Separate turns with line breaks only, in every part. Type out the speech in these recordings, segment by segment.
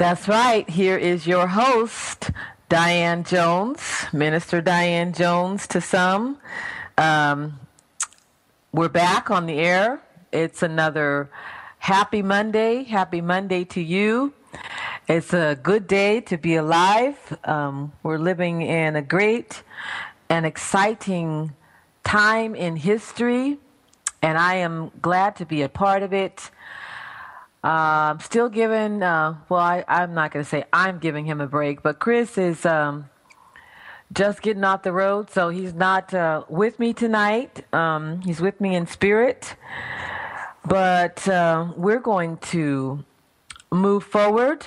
That's right. Here is your host, Diane Jones, Minister Diane Jones to some. Um, we're back on the air. It's another happy Monday. Happy Monday to you. It's a good day to be alive. Um, we're living in a great and exciting time in history, and I am glad to be a part of it. Uh, still giving, uh, well, I, I'm not going to say I'm giving him a break, but Chris is um, just getting off the road, so he's not uh, with me tonight. Um, he's with me in spirit. But uh, we're going to move forward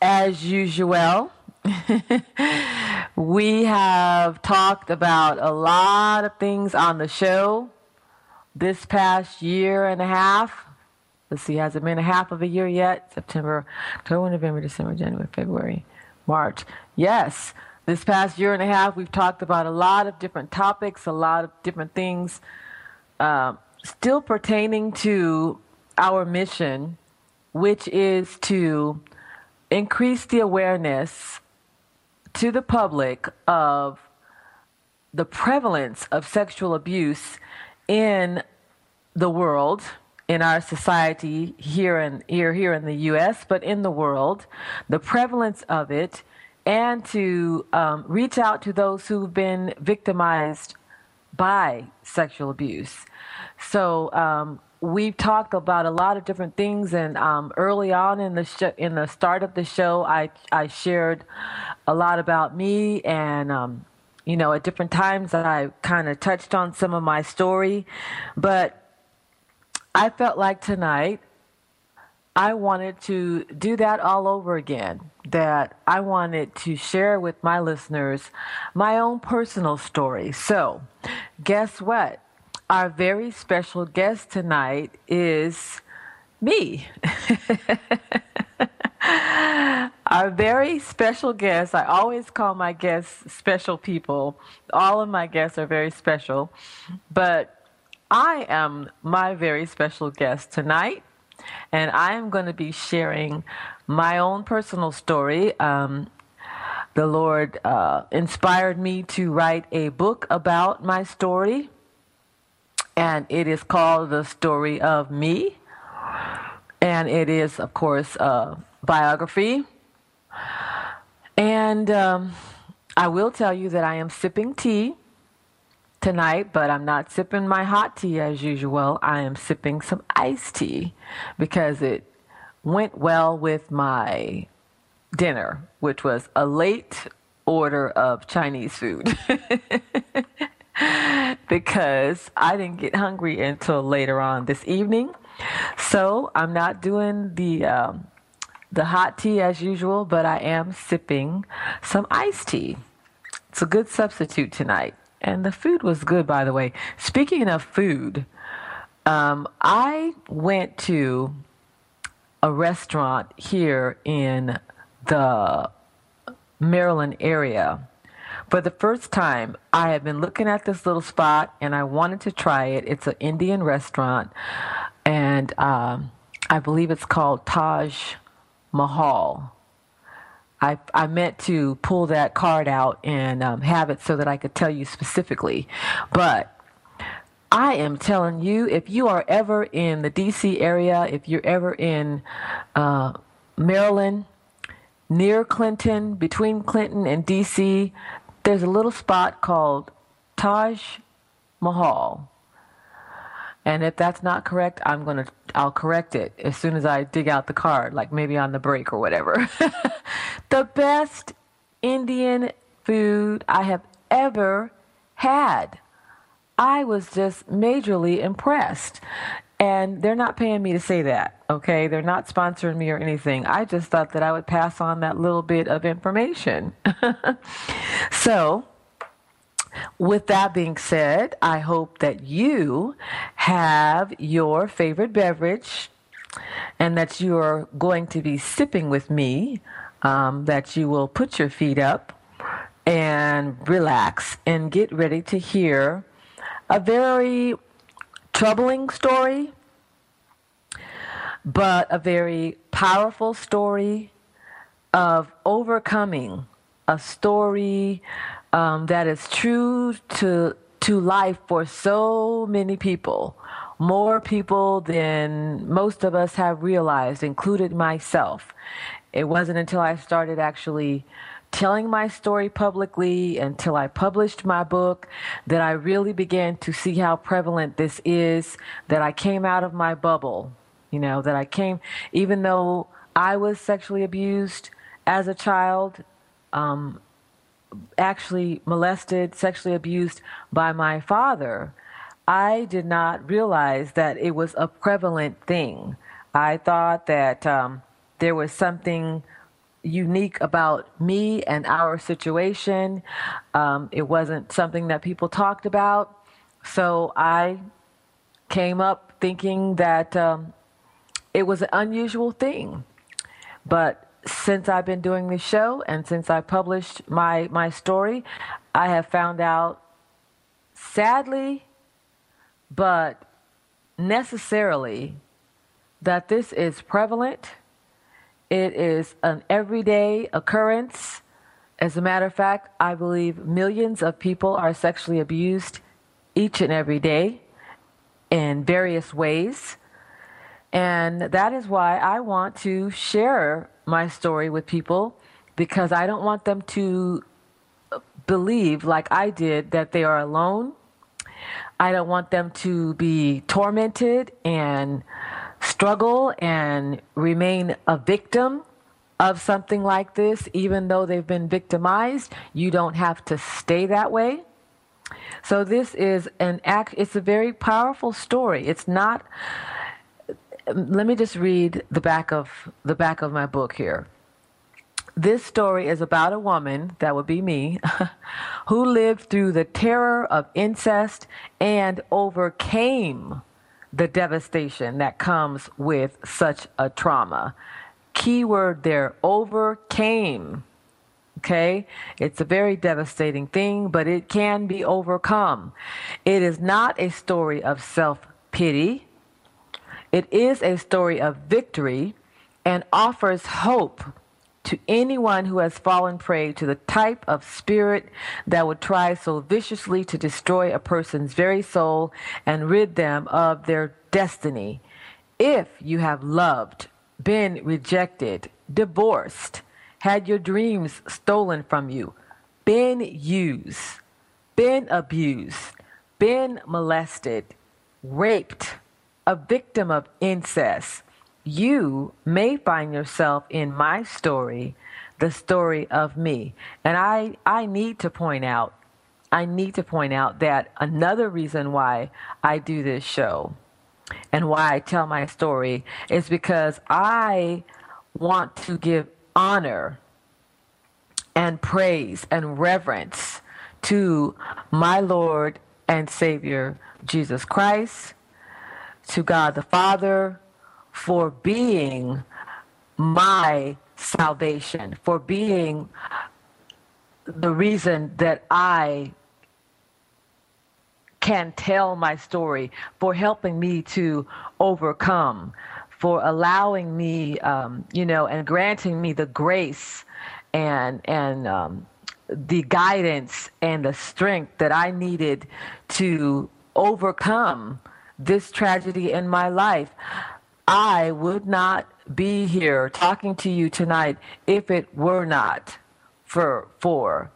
as usual. we have talked about a lot of things on the show this past year and a half. Let's see, has it been a half of a year yet? September, October, November, December, January, February, March. Yes, this past year and a half, we've talked about a lot of different topics, a lot of different things, uh, still pertaining to our mission, which is to increase the awareness to the public of the prevalence of sexual abuse in the world in our society here in here here in the U.S., but in the world, the prevalence of it, and to um, reach out to those who've been victimized by sexual abuse. So um, we've talked about a lot of different things, and um, early on in the sh- in the start of the show, I I shared a lot about me and. Um, you know, at different times I kind of touched on some of my story, but I felt like tonight I wanted to do that all over again. That I wanted to share with my listeners my own personal story. So, guess what? Our very special guest tonight is me. Our very special guest, I always call my guests special people. All of my guests are very special. But I am my very special guest tonight, and I am going to be sharing my own personal story. Um, the Lord uh, inspired me to write a book about my story, and it is called The Story of Me. And it is, of course, a biography. And um, I will tell you that I am sipping tea tonight, but I'm not sipping my hot tea as usual. I am sipping some iced tea because it went well with my dinner, which was a late order of Chinese food. because I didn't get hungry until later on this evening. So I'm not doing the um, the hot tea as usual, but I am sipping some iced tea. It's a good substitute tonight. And the food was good, by the way. Speaking of food, um, I went to a restaurant here in the Maryland area. For the first time, I have been looking at this little spot and I wanted to try it. It's an Indian restaurant, and um, I believe it's called Taj Mahal. I, I meant to pull that card out and um, have it so that I could tell you specifically. But I am telling you, if you are ever in the DC area, if you're ever in uh, Maryland, near Clinton, between Clinton and DC, there's a little spot called Taj Mahal. And if that's not correct, I'm going to I'll correct it as soon as I dig out the card, like maybe on the break or whatever. the best Indian food I have ever had. I was just majorly impressed. And they're not paying me to say that, okay? They're not sponsoring me or anything. I just thought that I would pass on that little bit of information. so, with that being said, I hope that you have your favorite beverage and that you are going to be sipping with me, um, that you will put your feet up and relax and get ready to hear a very troubling story, but a very powerful story of overcoming, a story um, that is true to to life for so many people, more people than most of us have realized, included myself. It wasn't until I started actually telling my story publicly until I published my book that I really began to see how prevalent this is, that I came out of my bubble, you know, that I came, even though I was sexually abused as a child, um, actually molested, sexually abused by my father, I did not realize that it was a prevalent thing. I thought that um, there was something unique about me and our situation. Um, it wasn't something that people talked about. So I came up thinking that um, it was an unusual thing. But since I've been doing this show and since I published my, my story, I have found out, sadly, but necessarily, that this is prevalent it is an everyday occurrence. As a matter of fact, I believe millions of people are sexually abused each and every day in various ways. And that is why I want to share my story with people because I don't want them to believe, like I did, that they are alone. I don't want them to be tormented and struggle and remain a victim of something like this, even though they've been victimized, you don't have to stay that way. So this is an act, it's a very powerful story. It's not, let me just read the back of, the back of my book here. This story is about a woman, that would be me, who lived through the terror of incest and overcame the devastation that comes with such a trauma. Keyword there overcame. Okay? It's a very devastating thing, but it can be overcome. It is not a story of self pity, it is a story of victory and offers hope to anyone who has fallen prey to the type of spirit that would try so viciously to destroy a person's very soul and rid them of their destiny. If you have loved, been rejected, divorced, had your dreams stolen from you, been used, been abused, been molested, raped, a victim of incest, you may find yourself in my story, the story of me. And I, I need to point out, I need to point out that another reason why I do this show and why I tell my story is because I want to give honor and praise and reverence to my Lord and Savior Jesus Christ, to God the Father, for being my salvation, for being the reason that I can tell my story, for helping me to overcome, for allowing me, um, you know, and granting me the grace and and um, the guidance and the strength that I needed to overcome this tragedy in my life. I would not be here talking to you tonight if it were not for for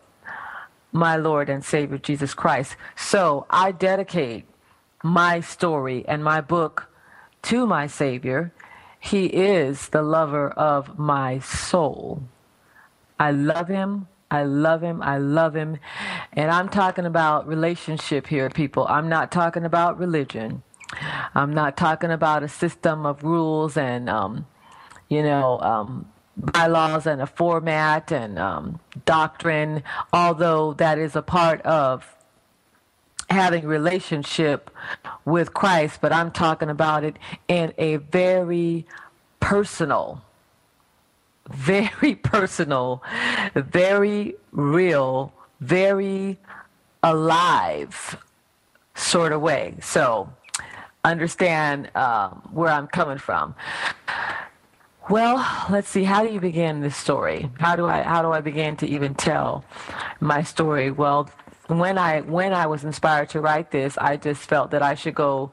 my Lord and Savior Jesus Christ. So I dedicate my story and my book to my Savior. He is the lover of my soul. I love him. I love him. I love him. And I'm talking about relationship here, people. I'm not talking about religion. I'm not talking about a system of rules and, um, you know, um, bylaws and a format and um, doctrine, although that is a part of having relationship with Christ, but I'm talking about it in a very personal, very personal, very real, very alive sort of way. So understand um, where I'm coming from. Well, let's see. How do you begin this story? How do I how do I begin to even tell my story? Well, when I when I was inspired to write this, I just felt that I should go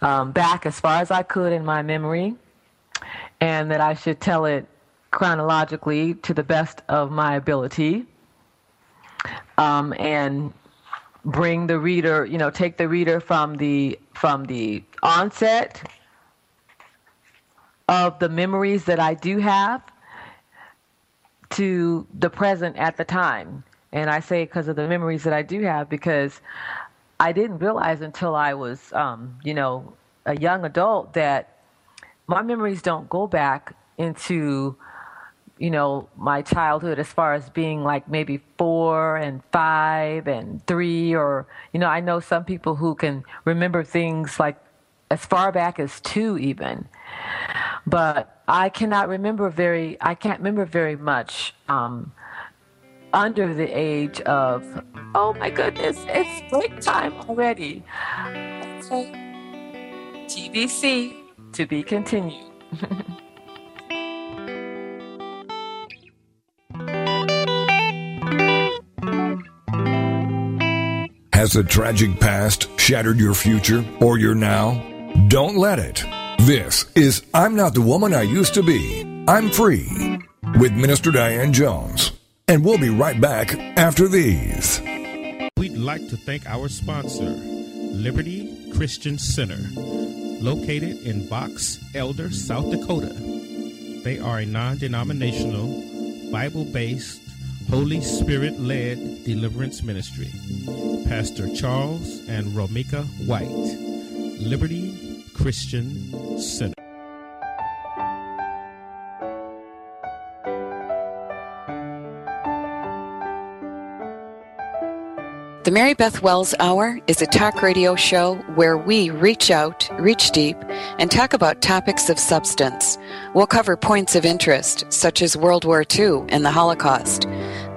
um, back as far as I could in my memory, and that I should tell it chronologically to the best of my ability, um, and bring the reader, you know, take the reader from the from the onset of the memories that I do have to the present at the time. And I say because of the memories that I do have because I didn't realize until I was, um, you know, a young adult that my memories don't go back into, you know, my childhood as far as being like maybe four and five and three, or, you know, I know some people who can remember things like as far back as two, even but I cannot remember very. I can't remember very much um, under the age of. Oh my goodness! It's break time already. Okay. TBC to be continued.
Has the tragic past shattered your future or your now? Don't let it. This is I'm Not the Woman I Used to Be. I'm Free with Minister Diane Jones. And we'll be right back after these.
We'd like to thank our sponsor, Liberty Christian Center, located in Box Elder, South Dakota. They are a non denominational, Bible based, Holy Spirit led deliverance ministry. Pastor Charles and Romika White. Liberty Christian Center.
The Mary Beth Wells Hour is a talk radio show where we reach out, reach deep, and talk about topics of substance. We'll cover points of interest such as World War II and the Holocaust,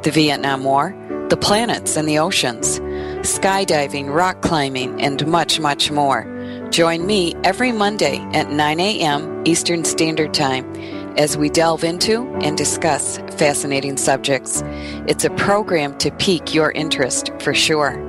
the Vietnam War, the planets and the oceans, skydiving, rock climbing, and much, much more. Join me every Monday at 9 a.m. Eastern Standard Time as we delve into and discuss fascinating subjects. It's a program to pique your interest for sure.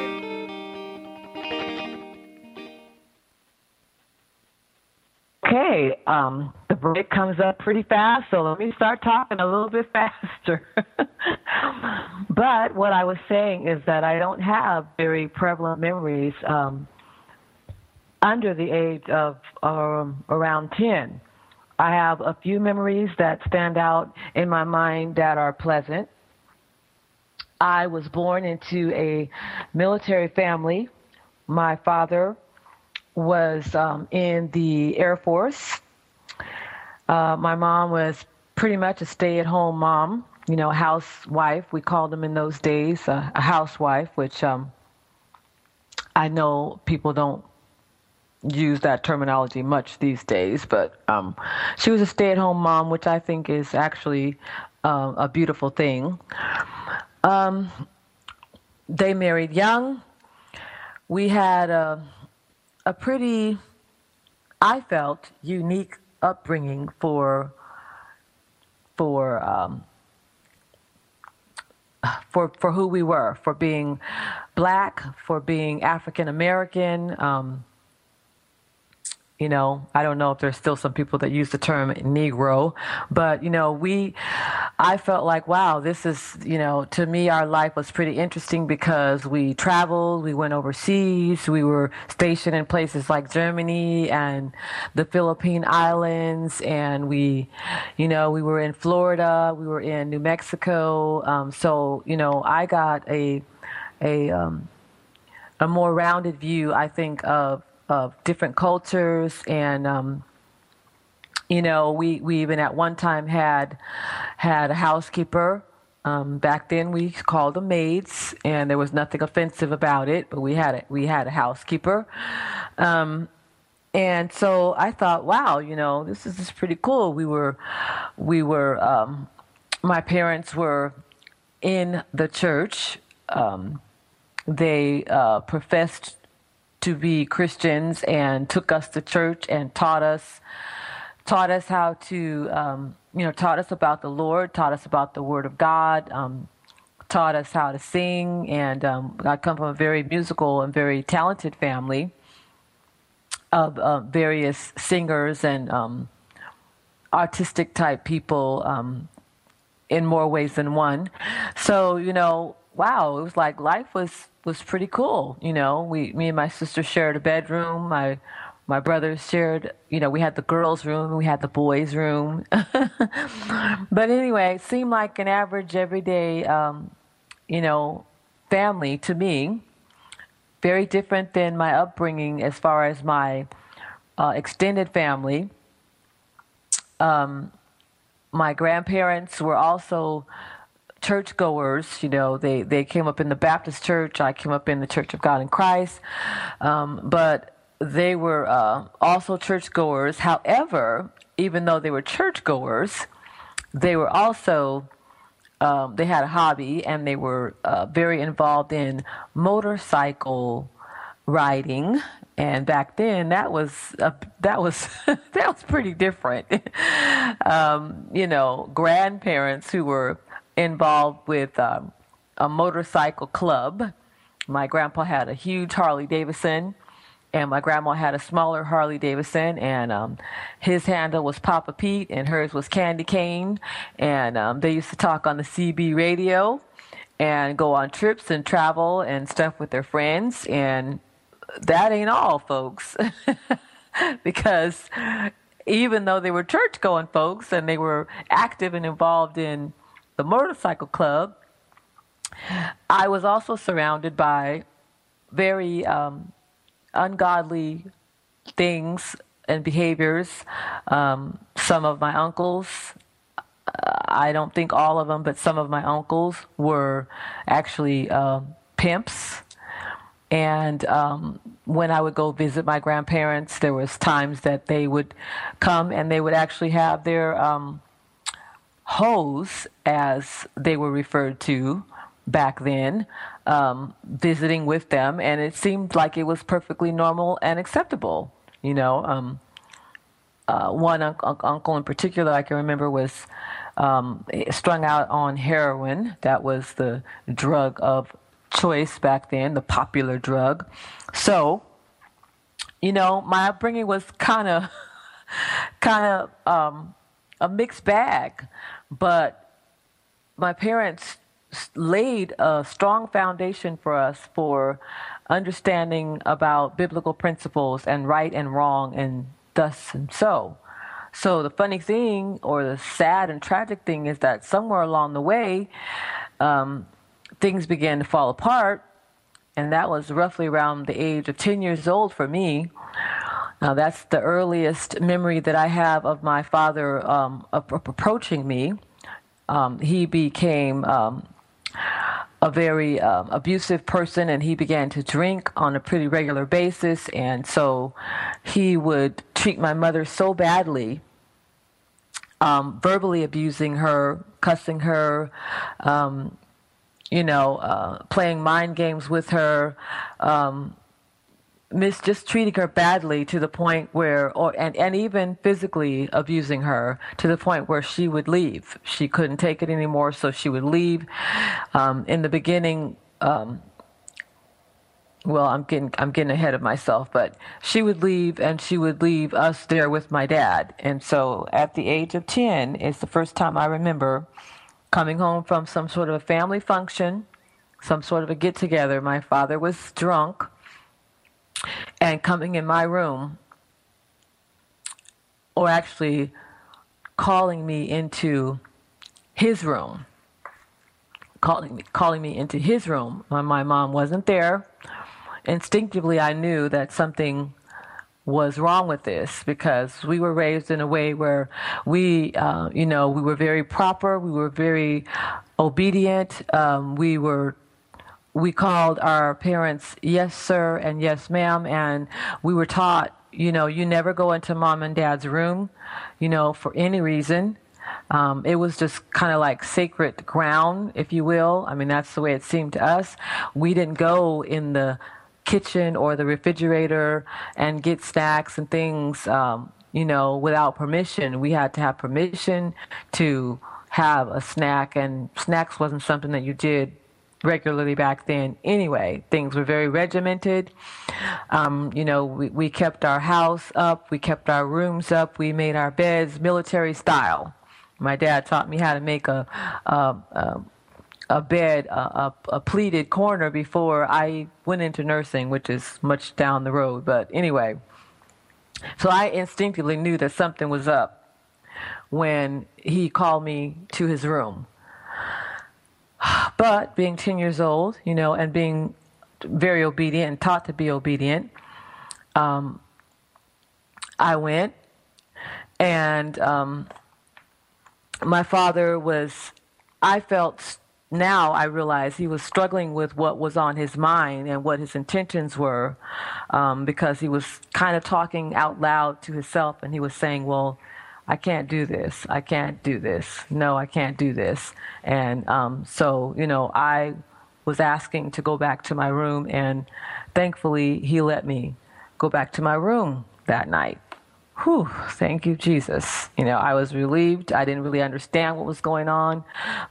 Um, the break comes up pretty fast, so let me start talking a little bit faster. but what I was saying is that I don't have very prevalent memories um, under the age of um, around 10. I have a few memories that stand out in my mind that are pleasant. I was born into a military family. My father was um, in the Air Force. Uh, my mom was pretty much a stay at home mom, you know, housewife. We called them in those days uh, a housewife, which um, I know people don't use that terminology much these days, but um, she was a stay at home mom, which I think is actually uh, a beautiful thing. Um, they married young. We had a a pretty, I felt, unique upbringing for for um, for for who we were, for being black, for being African American. Um, you know, I don't know if there's still some people that use the term Negro, but you know, we, I felt like, wow, this is, you know, to me, our life was pretty interesting because we traveled, we went overseas, we were stationed in places like Germany and the Philippine Islands, and we, you know, we were in Florida, we were in New Mexico. Um, so, you know, I got a, a, um, a more rounded view, I think, of of different cultures and um, you know we, we even at one time had had a housekeeper um, back then we called them maids and there was nothing offensive about it but we had a, we had a housekeeper. Um, and so I thought wow you know this is, this is pretty cool. We were we were um, my parents were in the church. Um, they uh, professed to be Christians and took us to church and taught us taught us how to um, you know taught us about the Lord, taught us about the Word of God, um, taught us how to sing. And um, I come from a very musical and very talented family of uh, various singers and um, artistic type people um, in more ways than one. So you know, wow, it was like life was was pretty cool. You know, we me and my sister shared a bedroom. My my brothers shared, you know, we had the girls' room, we had the boys' room. but anyway, it seemed like an average, everyday, um, you know, family to me. Very different than my upbringing as far as my uh, extended family. Um, my grandparents were also churchgoers. You know, they, they came up in the Baptist church. I came up in the Church of God in Christ. Um, but they were uh, also churchgoers. However, even though they were churchgoers, they were also um, they had a hobby and they were uh, very involved in motorcycle riding and back then that was a, that was that was pretty different um, you know grandparents who were involved with um, a motorcycle club. My grandpa had a huge Harley Davidson, and my grandma had a smaller Harley Davidson, and um, his handle was Papa Pete, and hers was Candy Cane, and um, they used to talk on the CB radio, and go on trips and travel and stuff with their friends, and that ain't all, folks, because even though they were church going folks and they were active and involved in the motorcycle club, I was also surrounded by very um, ungodly things and behaviors. Um, some of my uncles, I don't think all of them, but some of my uncles were actually uh, pimps. And um, when I would go visit my grandparents, there was times that they would come and they would actually have their um, hoes, as they were referred to back then, um, visiting with them, and it seemed like it was perfectly normal and acceptable. You know, um, uh, one un- un- uncle in particular I can remember was um, strung out on heroin. That was the drug of choice back then, the popular drug. So, you know, my upbringing was kind of kind of um, a mixed bag, but my parents laid a strong foundation for us for understanding about biblical principles and right and wrong and thus and so. So the funny thing, or the sad and tragic thing, is that somewhere along the way, um, things began to fall apart, and that was roughly around the age of 10 years old for me. Now, that's the earliest memory that I have of my father um, approaching me. Um, he became um, a very um, abusive person and he began to drink on a pretty regular basis. And so he would treat my mother so badly, um, verbally abusing her, cussing her, um, you know, uh, playing mind games with her, um, mis just treating her badly to the point where or and, and even physically abusing her to the point where she would leave. She couldn't take it anymore so she would leave. Um, in the beginning um, well i'm getting i'm getting ahead of myself but she would leave and she would leave us there with my dad. And so at the age of 10 it's the first time i remember coming home from some sort of a family function some sort of a get together my father was drunk and coming in my room, or actually calling me into his room, calling me, calling me into his room when my mom wasn't there. Instinctively, I knew that something was wrong with this because we were raised in a way where we, uh, you know, we were very proper, we were very obedient, um, we were we called our parents yes sir and yes ma'am and we were taught you know you never go into mom and dad's room you know for any reason. Um, it was just kind of like sacred ground if you will. I mean that's the way it seemed to us. We didn't go in the kitchen or the refrigerator and get snacks and things um, you know without permission. We had to have permission to have a snack and snacks wasn't something that you did regularly back then anyway. Things were very regimented. Um, you know, we, we kept our house up, we kept our rooms up, we made our beds military style. My dad taught me how to make a, a, a, a bed, a, a, pleated corner before I went into nursing, which is much down the road. But anyway, so I instinctively knew that something was up when he called me to his room. But being 10 years old, you know, and being very obedient and taught to be obedient, um, I went. And um, my father was, I felt now I realize he was struggling with what was on his mind and what his intentions were um, because he was kind of talking out loud to himself and he was saying, Well, I can't do this. I can't do this. No, I can't do this. And um, so, you know, I was asking to go back to my room, and thankfully, he let me go back to my room that night. Whew, thank you, Jesus. You know, I was relieved. I didn't really understand what was going on,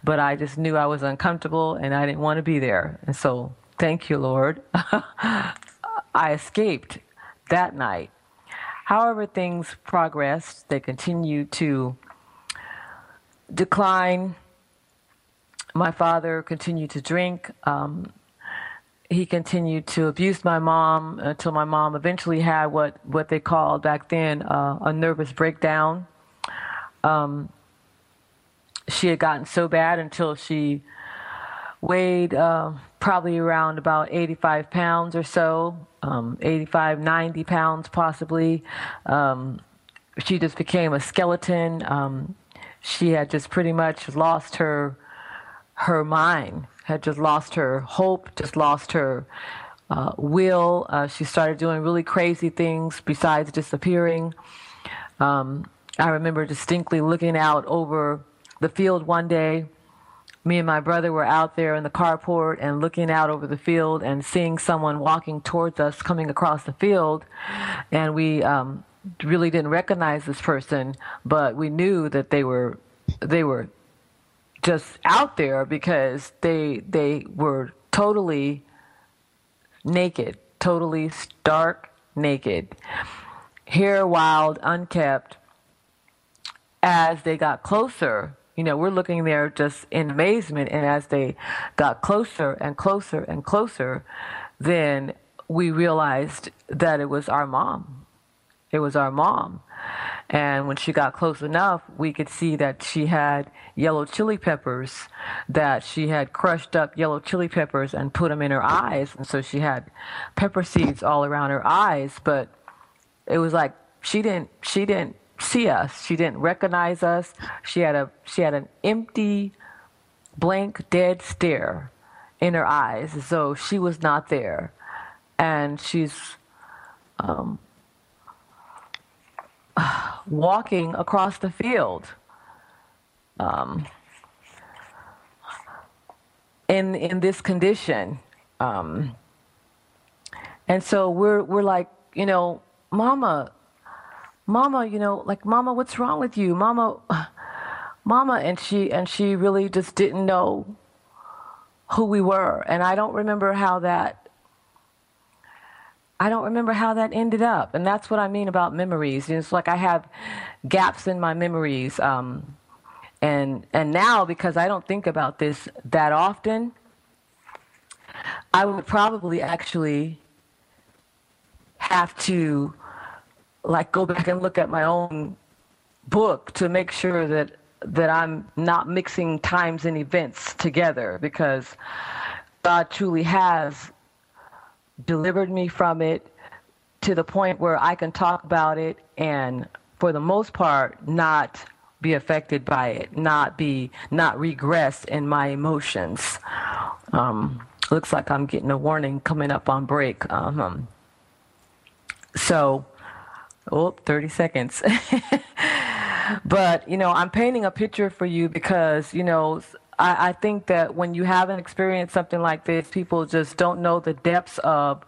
but I just knew I was uncomfortable and I didn't want to be there. And so, thank you, Lord. I escaped that night However, things progressed, they continued to decline. My father continued to drink. Um, he continued to abuse my mom until my mom eventually had what, what they called back then uh, a nervous breakdown. Um, she had gotten so bad until she weighed uh, probably around about 85 pounds or so um, 85, 90 pounds possibly. Um, she just became a skeleton. Um, she had just pretty much lost her her mind, had just lost her hope, just lost her uh, will. Uh, she started doing really crazy things besides disappearing. Um, I remember distinctly looking out over the field one day me and my brother were out there in the carport and looking out over the field and seeing someone walking towards us coming across the field and we um, really didn't recognize this person but we knew that they were they were just out there because they they were totally naked totally stark naked hair wild, unkept. As they got closer, you know, we're looking there just in amazement. And as they got closer and closer and closer, then we realized that it was our mom. It was our mom. And when she got close enough, we could see that she had yellow chili peppers, that she had crushed up yellow chili peppers and put them in her eyes. And so she had pepper seeds all around her eyes. But it was like she didn't, she didn't see us. She didn't recognize us. She had a, she had an empty, blank, dead stare in her eyes as though she was not there. And she's, um, walking across the field um, in in this condition, um, and so we're we're like, you know, Mama, Mama, you know, like Mama, what's wrong with you, Mama, Mama, and she and she really just didn't know who we were, and I don't remember how that I don't remember how that ended up. And that's what I mean about memories. It's like I have gaps in my memories. Um, and, and now, because I don't think about this that often, I would probably actually have to like go back and look at my own book to make sure that that I'm not mixing times and events together because God truly has delivered me from it to the point where I can talk about it and for the most part not be affected by it, not be not regress in my emotions. Um, looks like I'm getting a warning coming up on break. Um, so, oh, 30 seconds. but you know, I'm painting a picture for you because you know I, I think that when you haven't experienced something like this, people just don't know the depths of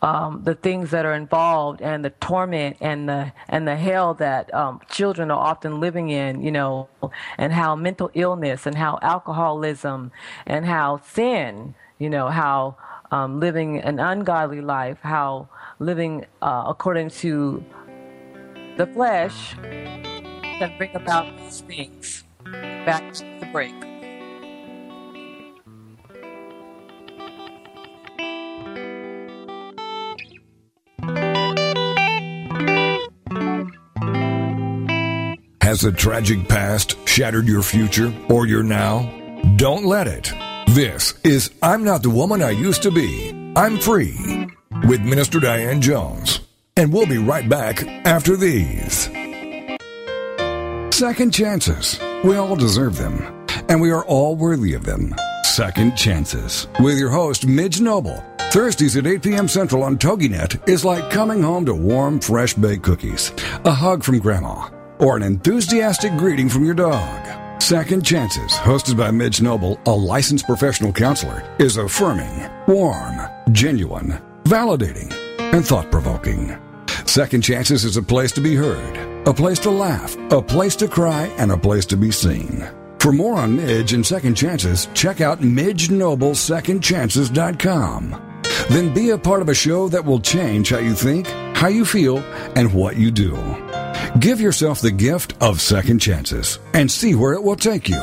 um, the things that are involved and the torment and the and the hell that um, children are often living in, you know, and how mental illness and how alcoholism and how sin, you know, how um, living an ungodly life, how living uh, according to the flesh can bring about these things. Back to the break.
Has a tragic past shattered your future or your now? Don't let it. This is I'm Not the Woman I Used to Be. I'm Free with Minister Diane Jones. And we'll be right back after these. Second chances. We all deserve them. And we are all worthy of them. Second Chances. With your host, Midge Noble. Thursdays at 8 p.m. Central on TogiNet is like coming home to warm, fresh baked cookies, a hug from Grandma, or an enthusiastic greeting from your dog. Second Chances, hosted by Midge Noble, a licensed professional counselor, is affirming, warm, genuine, validating, and thought provoking. Second Chances is a place to be heard, a place to laugh, a place to cry, and a place to be seen. For more on Midge and Second Chances, check out MidgeNobleSecondChances.com. Then be a part of a show that will change how you think, how you feel, and what you do. Give yourself the gift of second chances and see where it will take you.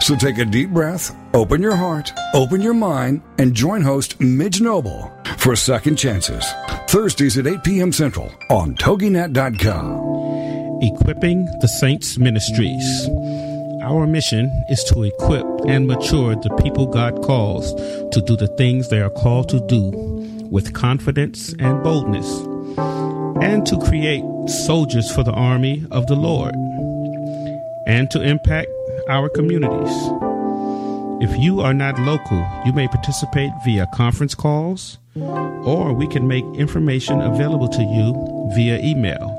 So take a deep breath, open your heart, open your mind, and join host Midge Noble for Second Chances. Thursdays at 8 p.m. Central on TogiNet.com.
Equipping the Saints Ministries. Our mission is to equip and mature the people God calls to do the things they are called to do with confidence and boldness, and to create soldiers for the army of the Lord, and to impact our communities. If you are not local, you may participate via conference calls, or we can make information available to you via email.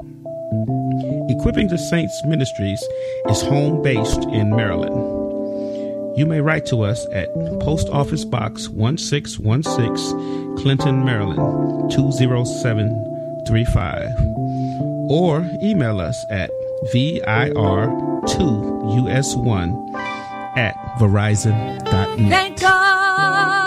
Equipping the Saints Ministries is home based in Maryland. You may write to us at Post Office Box 1616, Clinton, Maryland 20735, or email us at VIR2US1 at Verizon.net.
Thank God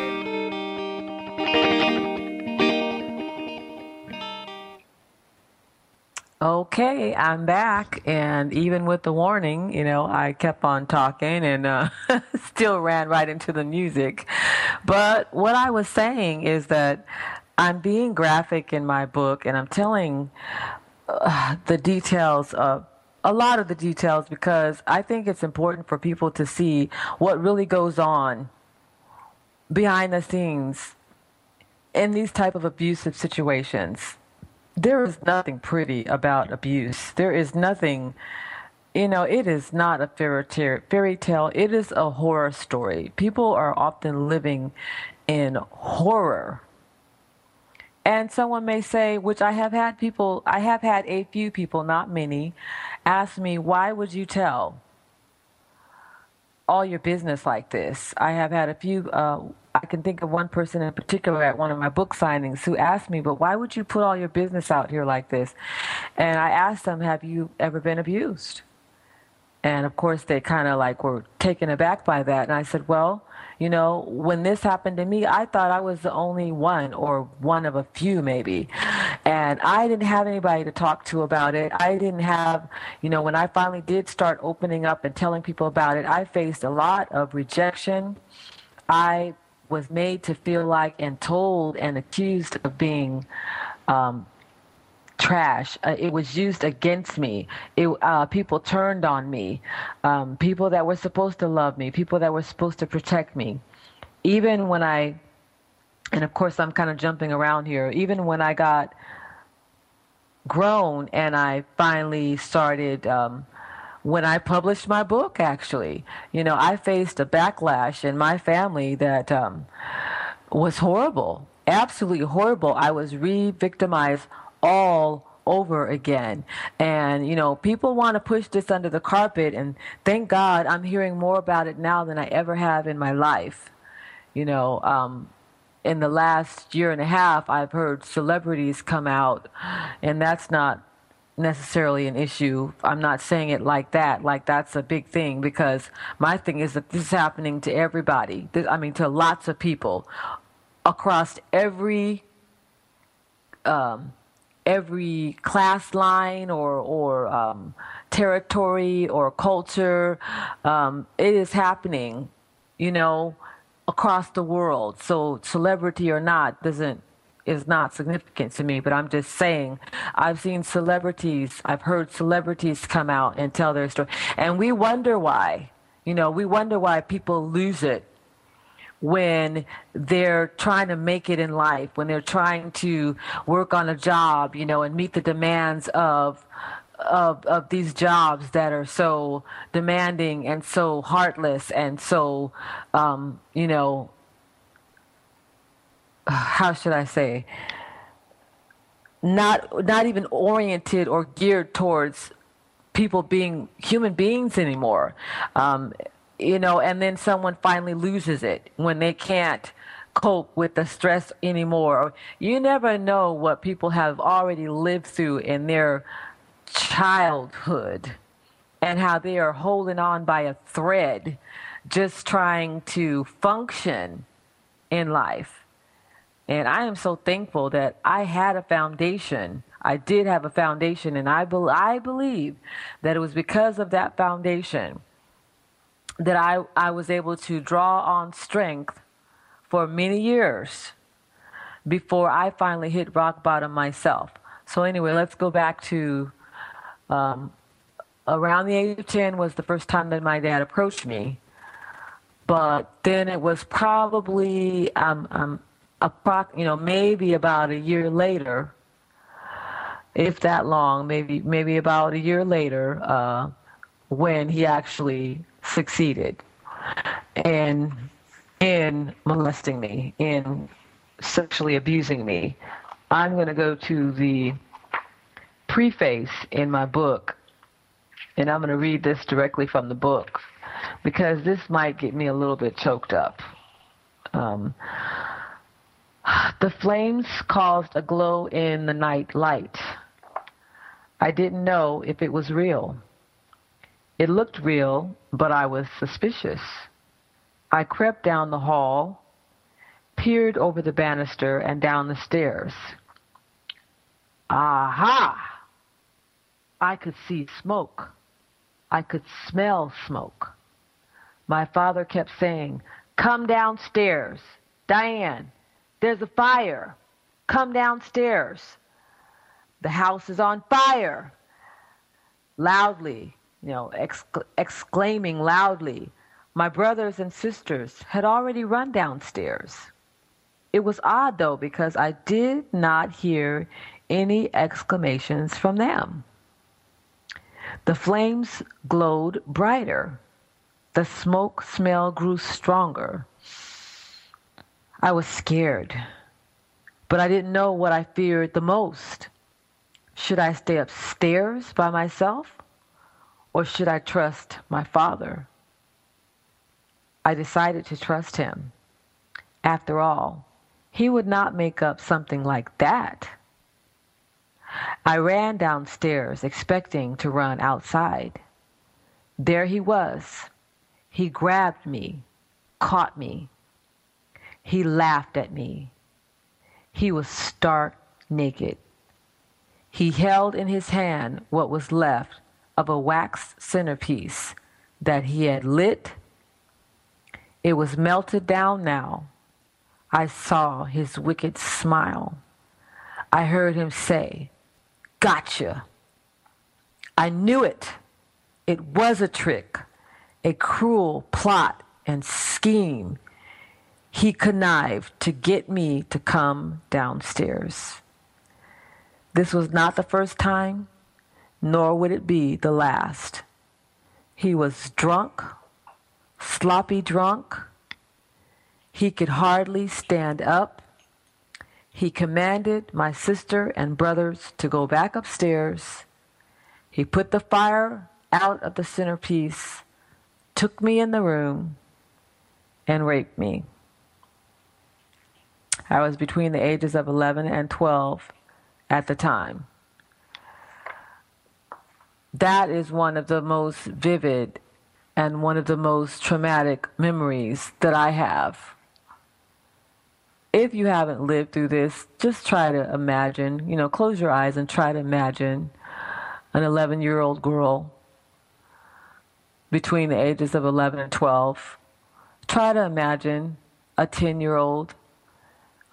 Okay, I'm back, and even with the warning, you know, I kept on talking and uh, still ran right into the music. But what I was saying is that I'm being graphic in my book, and I'm telling uh, the details of a lot of the details because I think it's important for people to see what really goes on behind the scenes in these type of abusive situations there is nothing pretty about abuse. There is nothing, you know, it is not a fairy tale, fairy tale. It is a horror story. People are often living in horror. And someone may say, which I have had people, I have had a few people, not many, ask me, why would you tell all your business like this? I have had a few uh, I can think of one person in particular at one of my book signings who asked me, but why would you put all your business out here like this? And I asked them, have you ever been abused? And of course, they kind of like were taken aback by that. And I said, well, you know, when this happened to me, I thought I was the only one or one of a few maybe. And I didn't have anybody to talk to about it. I didn't have, you know, when I finally did start opening up and telling people about it, I faced a lot of rejection. I was made to feel like and told and accused of being um, trash. Uh, it was used against me. It, uh, people turned on me. Um, people that were supposed to love me. People that were supposed to protect me. Even when I, and of course I'm kind of jumping around here. Even when I got grown and I finally started um, when I published my book, actually. You know, I faced a backlash in my family that um, was horrible, absolutely horrible. I was re victimized all over again. And, you know, people want to push this under the carpet, and thank God I'm hearing more about it now than I ever have in my life. You know, um, in the last year and a half, I've heard celebrities come out, and that's not necessarily an issue. I'm not saying it like that, like that's a big thing, because my thing is that this is happening to everybody. This, I mean, to lots of people across every um, every class line or or um, territory or culture. Um, it is happening, you know, across the world. So celebrity or not doesn't is not significant to me, but I'm just saying I've seen celebrities, I've heard celebrities come out and tell their story. And we wonder why. You know, we wonder why people lose it when they're trying to make it in life, when they're trying to work on a job, you know, and meet the demands of of of these jobs that are so demanding and so heartless and so um, you know how should I say, not not even oriented or geared towards people being human beings anymore. Um, you know, and then someone finally loses it when they can't cope with the stress anymore. You never know what people have already lived through in their childhood and how they are holding on by a thread just trying to function in life. And I am so thankful that I had a foundation. I did have a foundation, and I, be- I believe that it was because of that foundation that I, I was able to draw on strength for many years before I finally hit rock bottom myself. So, anyway, let's go back to um, around the age of 10 was the first time that my dad approached me. But then it was probably, um, um, approx- you know, maybe about a year later, if that long, maybe maybe about a year later, uh, when he actually succeeded in in molesting me, in sexually abusing me. I'm going to go to the preface in my book, and I'm going to read this directly from the book because this might get me a little bit choked up. Um, the flames caused a glow in the night light. I didn't know if it was real. It looked real, but I was suspicious. I crept down the hall, peered over the banister and down the stairs. Aha! I could see smoke. I could smell smoke. My father kept saying, Come downstairs. Diane, there's a fire. Come downstairs. The house is on fire. Loudly, you know, exc- exclaiming loudly. My brothers and sisters had already run downstairs. It was odd though because I did not hear any exclamations from them. The flames glowed brighter. The smoke smell grew stronger. I was scared, but I didn't know what I feared the most. Should I stay upstairs by myself, or should I trust my father? I decided to trust him. After all, he would not make up something like that. I ran downstairs, expecting to run outside. There he was. He grabbed me, caught me. He laughed at me. He was stark naked. He held in his hand what was left of a wax centerpiece that he had lit. It was melted down now. I saw his wicked smile. I heard him say, Gotcha. I knew it. It was a trick, a cruel plot and scheme. He connived to get me to come downstairs. This was not the first time, nor would it be the last. He was drunk, sloppy drunk. He could hardly stand up he commanded my sister and brothers to go back upstairs. He put the fire out of the centerpiece, took me in the room, and raped me. I was between the ages of 11 and 12 at the time. That is one of the most vivid and one of the most traumatic memories that I have if you haven't lived through this, just try to imagine, you know, close your eyes and try to imagine an 11 year old girl between the ages of 11 and 12. Try to imagine a 10 year old,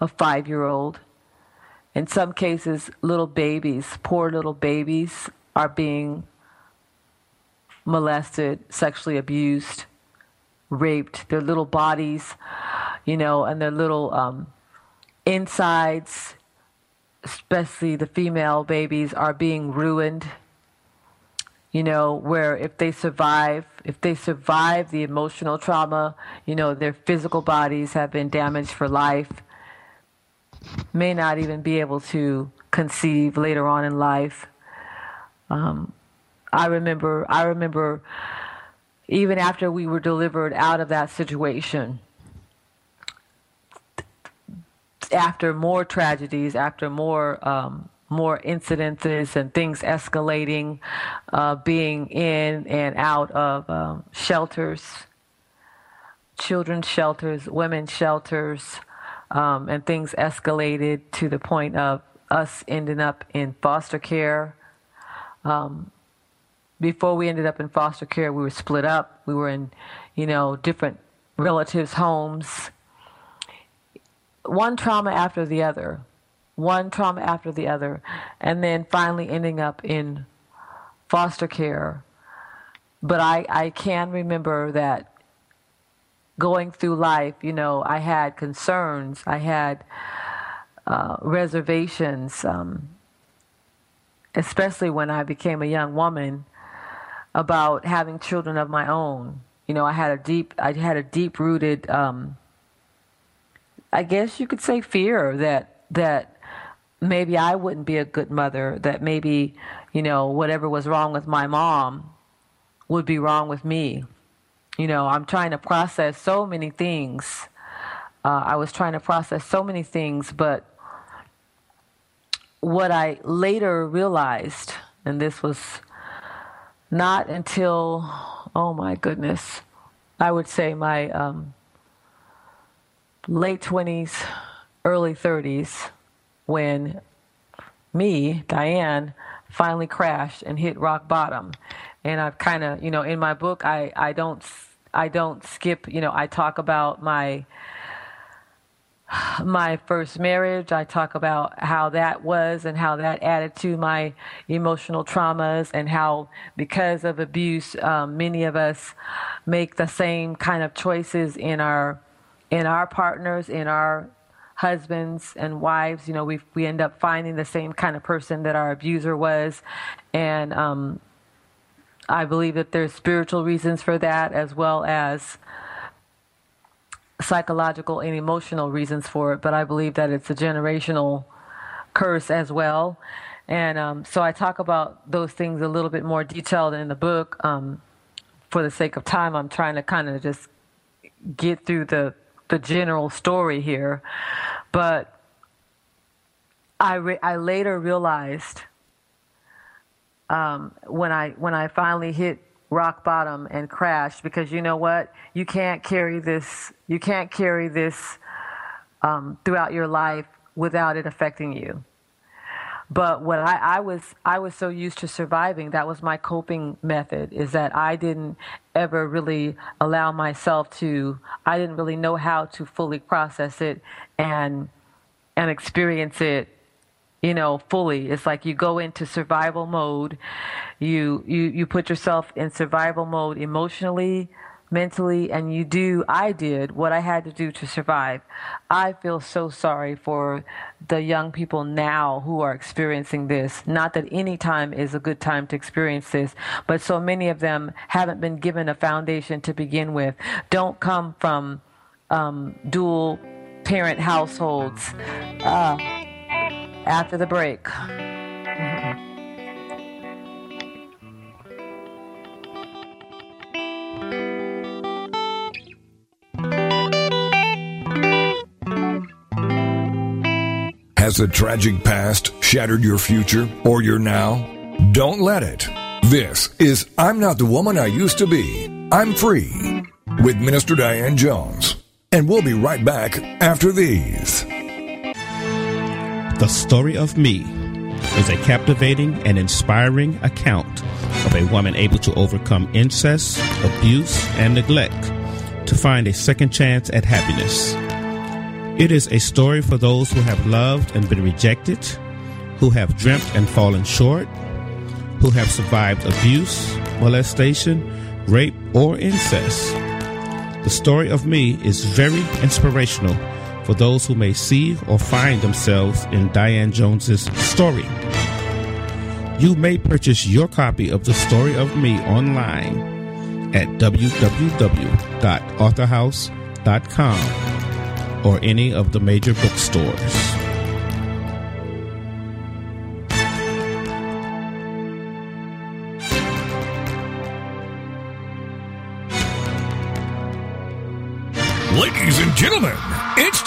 a 5 year old. In some cases, little babies, poor little babies, are being molested, sexually abused, raped. Their little bodies you know, and their little um, insides, especially the female babies, are being ruined. You know, where if they survive, if they survive the emotional trauma, you know, their physical bodies have been damaged for life, may not even be able to conceive later on in life. Um, I remember, I remember, even after we were delivered out of that situation, after more tragedies, after more um, more incidences and things escalating, uh, being in and out of um, shelters, children's shelters, women's shelters, um, and things escalated to the point of us ending up in foster care. Um, before we ended up in foster care, we were split up. We were in, you know, different relatives' homes. One trauma after the other, one trauma after the other, and then finally ending up in foster care. But I, I can remember that going through life, you know, I had concerns, I had uh, reservations, um, especially when I became a young woman, about having children of my own. You know, I had a deep, I had a deep rooted um, I guess you could say fear that that maybe I wouldn't be a good mother, that maybe, you know, whatever was wrong with my mom would be wrong with me. You know, I'm trying to process so many things. Uh, I was trying to process so many things, but what I later realized, and this was not until, oh my goodness, I would say my um, late 20s, early 30s, when me, Diane, finally crashed and hit rock bottom. And I've kind of, you know, in my book, I, I don't, I don't skip, you know, I talk about my, my first marriage. I talk about how that was and how that added to my emotional traumas, and how because of abuse, um, many of us make the same kind of choices in our in our partners, in our husbands and wives. You know, we we end up finding the same kind of person that our abuser was, and um, I believe that there's spiritual reasons for that as well as psychological and emotional reasons for it, but I believe that it's a generational curse as well. And um, so I talk about those things a little bit more detailed in the book. Um, for the sake of time, I'm trying to kind of just get through the the general story here, but I re- I later realized um, when I when I finally hit rock bottom and crashed because you know what? You can't carry this you can't carry this um, throughout your life without it affecting you. But what I, I was i was so used to surviving that was my coping method is that i didn't ever really allow myself to i didn't really know how to fully process it and and experience it you know, fully. It's like you go into survival mode. You you you put yourself in survival mode emotionally, mentally, and you do I did what I had to do to survive. I feel so sorry for the young people now who are experiencing this. Not that any time is a good time to experience this, but so many of them haven't been given a foundation to begin with. Don't come from um, dual parent households. Uh, after the break.
Has the tragic past shattered your future or your now? Don't let it. This is I'm Not the Woman I Used to Be. I'm Free with Minister Diane Jones. And we'll be right back after these.
The Story of Me is a captivating and inspiring account of a woman able to overcome incest, abuse, and neglect to find a second chance at happiness. It is a story for those who have loved and been rejected, who have dreamt and fallen short, who have survived abuse, molestation, rape, or incest. The story of me is very inspirational for those who may see or find themselves in Diane Jones's story. You may purchase your copy of The Story of Me online at www.authorhouse.com or any of the major bookstores.
Ladies and gentlemen,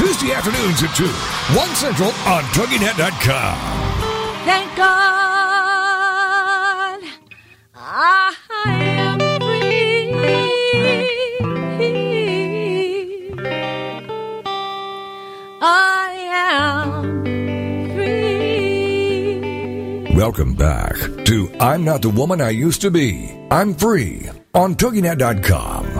Tuesday afternoons at 2, 1 Central on TogiNet.com.
Thank God I am free. I am free.
Welcome back to I'm Not the Woman I Used to Be. I'm Free on TogiNet.com.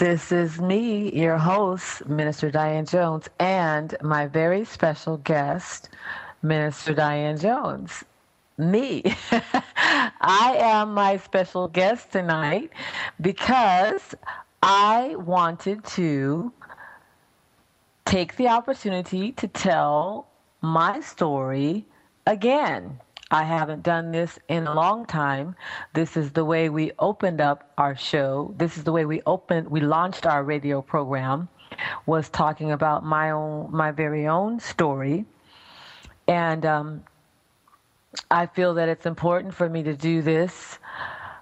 This is me, your host, Minister Diane Jones, and my very special guest, Minister Diane Jones. Me. I am my special guest tonight because I wanted to take the opportunity to tell my story again. I haven't done this in a long time. This is the way we opened up our show. This is the way we opened we launched our radio program was talking about my own my very own story. And um, I feel that it's important for me to do this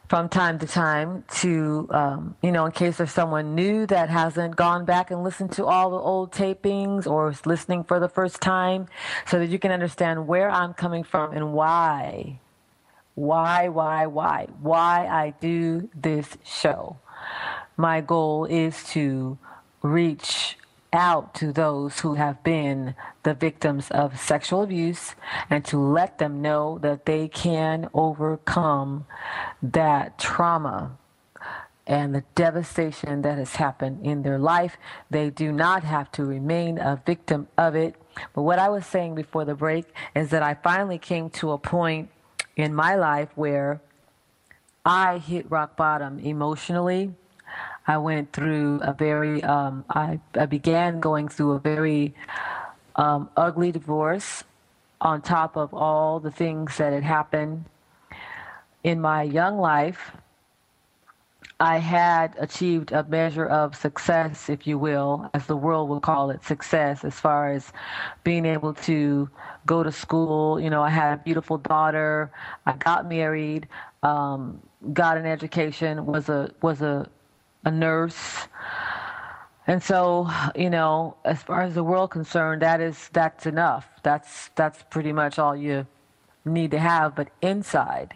from time to time to, um, you know, in case there's someone new that hasn't gone back and listened to all the old tapings or is listening for the first time so that you can understand where I'm coming from and why. Why, why, why? Why I do this show. My goal is to reach out to those who have been the victims of sexual abuse and to let them know that they can overcome that trauma and the devastation that has happened in their life. They do not have to remain a victim of it. But what I was saying before the break is that I finally came to a point in my life where I hit rock bottom emotionally I went through a very, um, I, I began going through a very um, ugly divorce on top of all the things that had happened in my young life. I had achieved a measure of success, if you will, as the world would call it success, as far as being able to go to school. You know, I had a beautiful daughter. I got married, um, got an education, was a was a a nurse. And so, you know, as far as the world concerned, that is that's enough. That's that's pretty much all you need to have. But inside,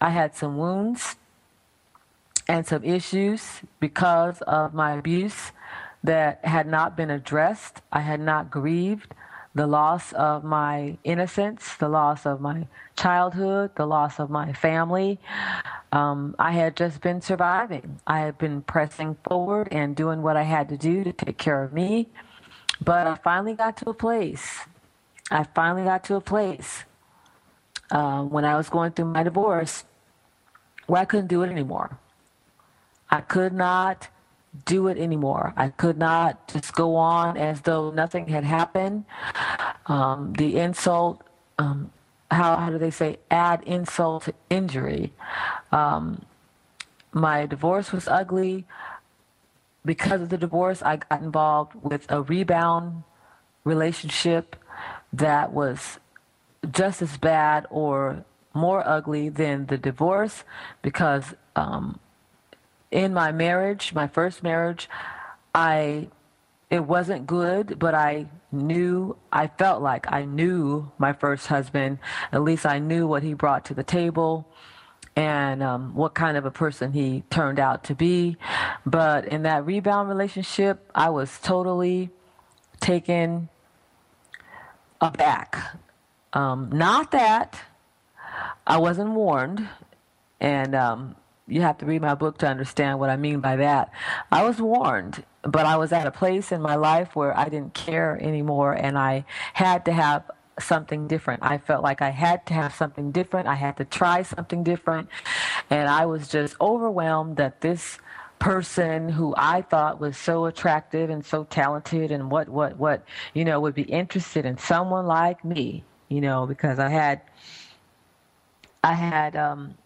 I had some wounds and some issues because of my abuse that had not been addressed. I had not grieved the loss of my innocence, the loss of my childhood, the loss of my family. Um, I had just been surviving. I had been pressing forward and doing what I had to do to take care of me. But I finally got to a place. I finally got to a place uh, when I was going through my divorce where I couldn't do it anymore. I could not do it anymore. I could not just go on as though nothing had happened. Um, the insult, um, how, how do they say, add insult to injury. Um, my divorce was ugly. Because of the divorce, I got involved with a rebound relationship that was just as bad or more ugly than the divorce because um, in my marriage, my first marriage, I it wasn't good, but I knew I felt like I knew my first husband. At least I knew what he brought to the table and um, what kind of a person he turned out to be. But in that rebound relationship, I was totally taken aback. Um, not that I wasn't warned, and um, you have to read my book to understand what I mean by that. I was warned, but I was at a place in my life where I didn't care anymore and I had to have something different. I felt like I had to have something different. I had to try something different. And I was just overwhelmed that this person who I thought was so attractive and so talented and what what what you know would be interested in someone like me, you know, because I had I had um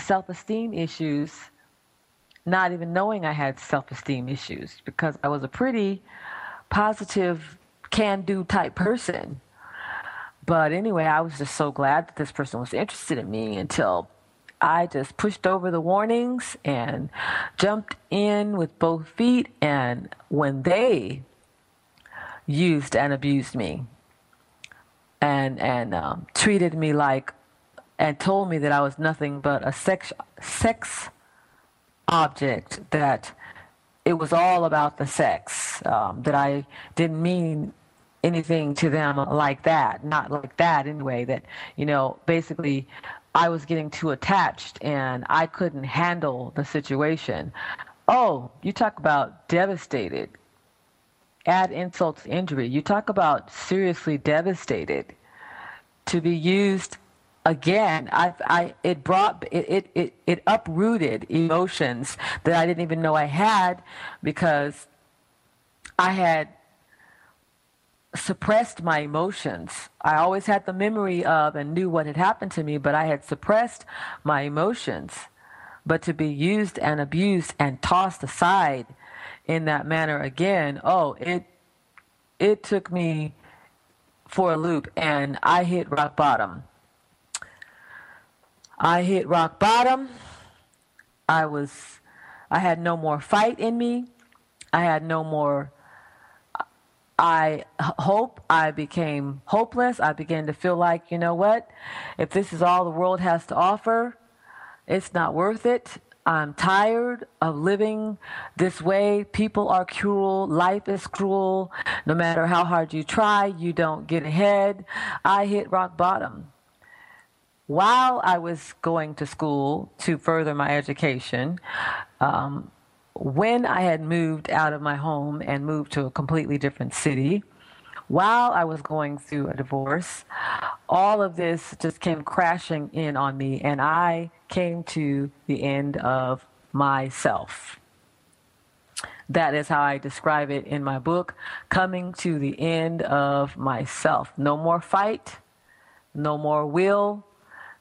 self esteem issues, not even knowing I had self esteem issues because I was a pretty positive, can do type person. But anyway, I was just so glad that this person was interested in me until I just pushed over the warnings and jumped in with both feet. And when they used and abused me and and um, treated me like and told me that I was nothing but a sex sex object that it was all about the sex um, that I didn't mean anything to them like that not like that anyway that you know basically I was getting too attached and I couldn't handle the situation oh you talk about devastated add insult to injury. You talk about seriously devastated to be used again. I, I, it brought, it, it, it, it uprooted emotions that I didn't even know I had because I had suppressed my emotions. I always had the memory of and knew what had happened to me, but I had suppressed my emotions. But to be used and abused and tossed aside in that manner again, oh, it it took me for a loop and I hit rock bottom. I hit rock bottom. I was I had no more fight in me. I had no more I hope I became hopeless. I began to feel like, you know what? If this is all the world has to offer, it's not worth it. I'm tired of living this way. People are cruel. Life is cruel. No matter how hard you try, you don't get ahead. I hit rock bottom. While I was going to school to further my education, um, when I had moved out of my home and moved to a completely different city, while I was going through a divorce, all of this just came crashing in on me, and I came to the end of myself. That is how I describe it in my book, coming to the end of myself. No more fight, no more will,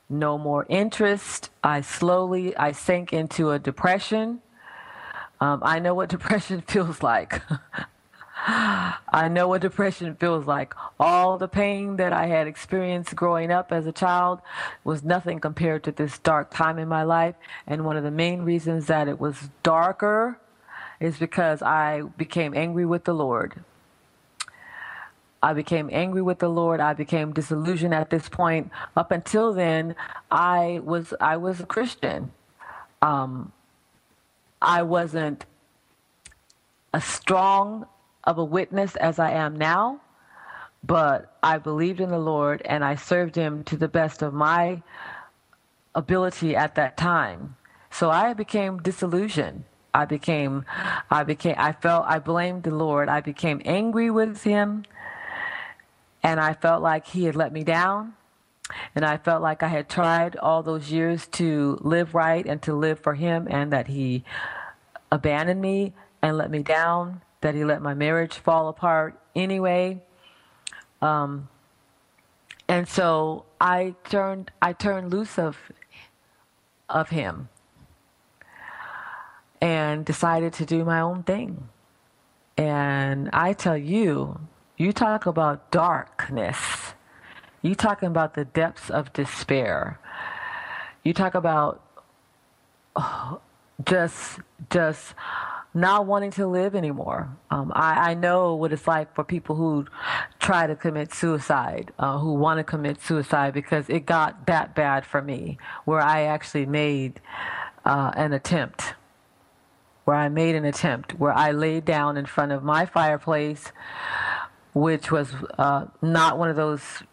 no more interest. I slowly, I sank into a depression. Um, I know what depression feels like. I know what depression feels like. All the pain that I had experienced growing up as a child was nothing compared to this dark time in my life. And one of the main reasons that it was darker is because I became angry with the Lord. I became angry with the Lord. I became disillusioned at this point. Up until then, I was I was a Christian. Um, I wasn't a strong of a witness as I am now, but I believed in the Lord and I served Him to the best of my ability at that time. So I became disillusioned. I became, I became, I felt, I blamed the Lord. I became angry with Him and I felt like He had let me down. And I felt like I had tried all those years to live right and to live for Him and that He abandoned me and let me down that he let my marriage fall apart anyway. Um, and so I turned I turned loose of of him and decided to do my own thing. And I tell you, you talk about darkness. You talking about the depths of despair. You talk about just just not wanting to live anymore. Um, I, I, know what it's like for people who try to commit suicide, uh, who want to commit suicide, because it got that bad for me, where I actually made uh, an attempt. Where I made an attempt, where I laid down in front of my fireplace, which was uh, not one of those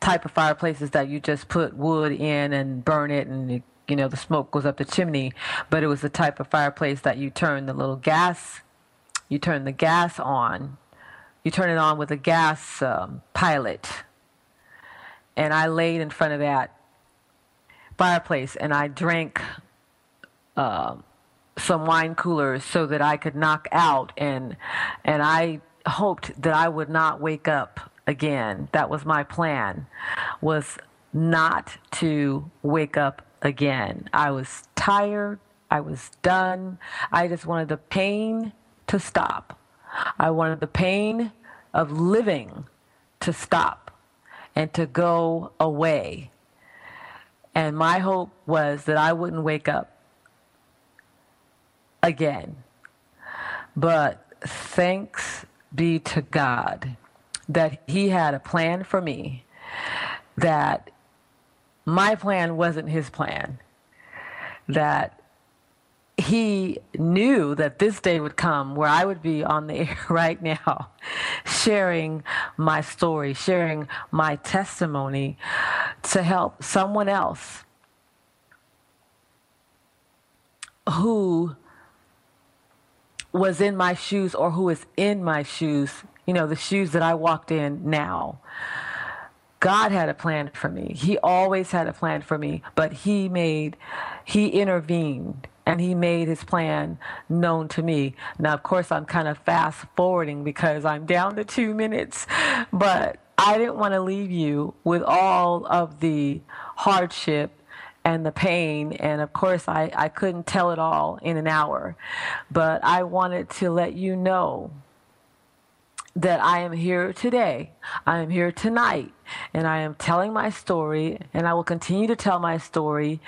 type of fireplaces that you just put wood in and burn it and it you know, the smoke goes up the chimney, but it was the type of fireplace that you turn the little gas, you turn the gas on, you turn it on with a gas um, pilot. And I laid in front of that fireplace and I drank uh, some wine coolers so that I could knock out and and I hoped that I would not wake up again. That was my plan was not to wake up again. I was tired. I was done. I just wanted the pain to stop. I wanted the pain of living to stop and to go away. And my hope was that I wouldn't wake up again. But thanks be to God that He had a plan for me, that my plan wasn't His plan, that he knew that this day would come where I would be on the air right now, sharing my story, sharing my testimony to help someone else who was in my shoes or who is in my shoes, you know, the shoes that I walked in now. God had a plan for me. He always had a plan for me, but he made, he intervened and he made his plan known to me. Now, of course, I'm kind of fast forwarding because I'm down to two minutes, but I didn't want to leave you with all of the hardship and the pain. And of course, I, I couldn't tell it all in an hour, but I wanted to let you know that I am here today. I am here tonight, and I am telling my story, and I will continue to tell my story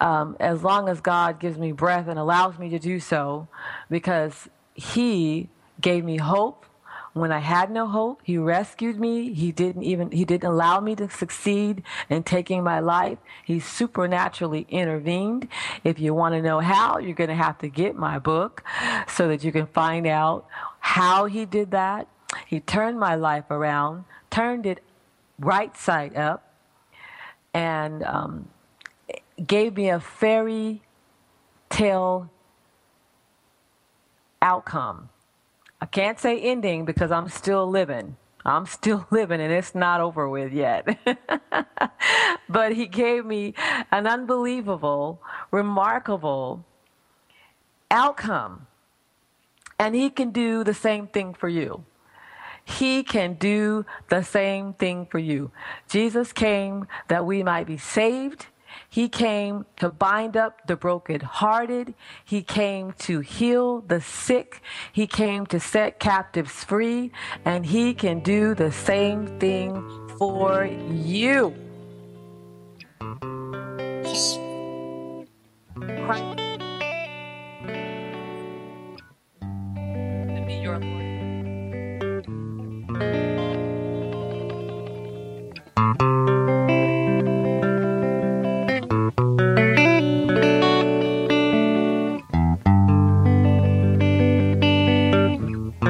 um, as long as God gives me breath and allows me to do so, because He gave me hope when I had no hope. He rescued me. He didn't even He didn't allow me to succeed in taking my life. He supernaturally intervened. If you want to know how, you're going to have to get my book so that you can find out how He did that. He turned my life around, turned it right side up, and um, gave me a fairy tale outcome. I can't say ending because I'm still living. I'm still living and it's not over with yet. but he gave me an unbelievable, remarkable outcome. And he can do the same thing for you. He can do the same thing for you. Jesus came that we might be saved he came to bind up the brokenhearted. He came to heal the sick. He came to set captives free. And He can do the same thing for you. Christ. Your Lord.